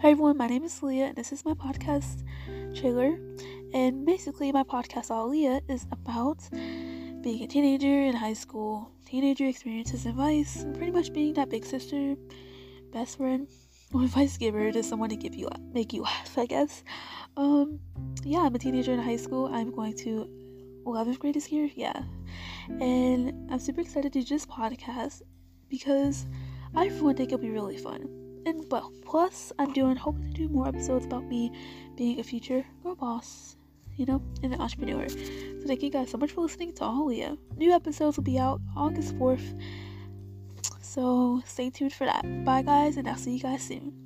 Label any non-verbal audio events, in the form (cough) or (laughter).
Hi everyone, my name is Leah and this is my podcast trailer. And basically, my podcast, All Leah, is about being a teenager in high school, teenager experiences, advice, and pretty much being that big sister, best friend, or (laughs) advice giver to someone to give you make you laugh, I guess. Um, yeah, I'm a teenager in high school. I'm going to 11th grade this year, yeah. And I'm super excited to do this podcast because I, for one, think it'll be really fun. And well, plus I'm doing hoping to do more episodes about me being a future girl boss, you know, and an entrepreneur. So thank you guys so much for listening to Alia. New episodes will be out August 4th. So stay tuned for that. Bye guys, and I'll see you guys soon.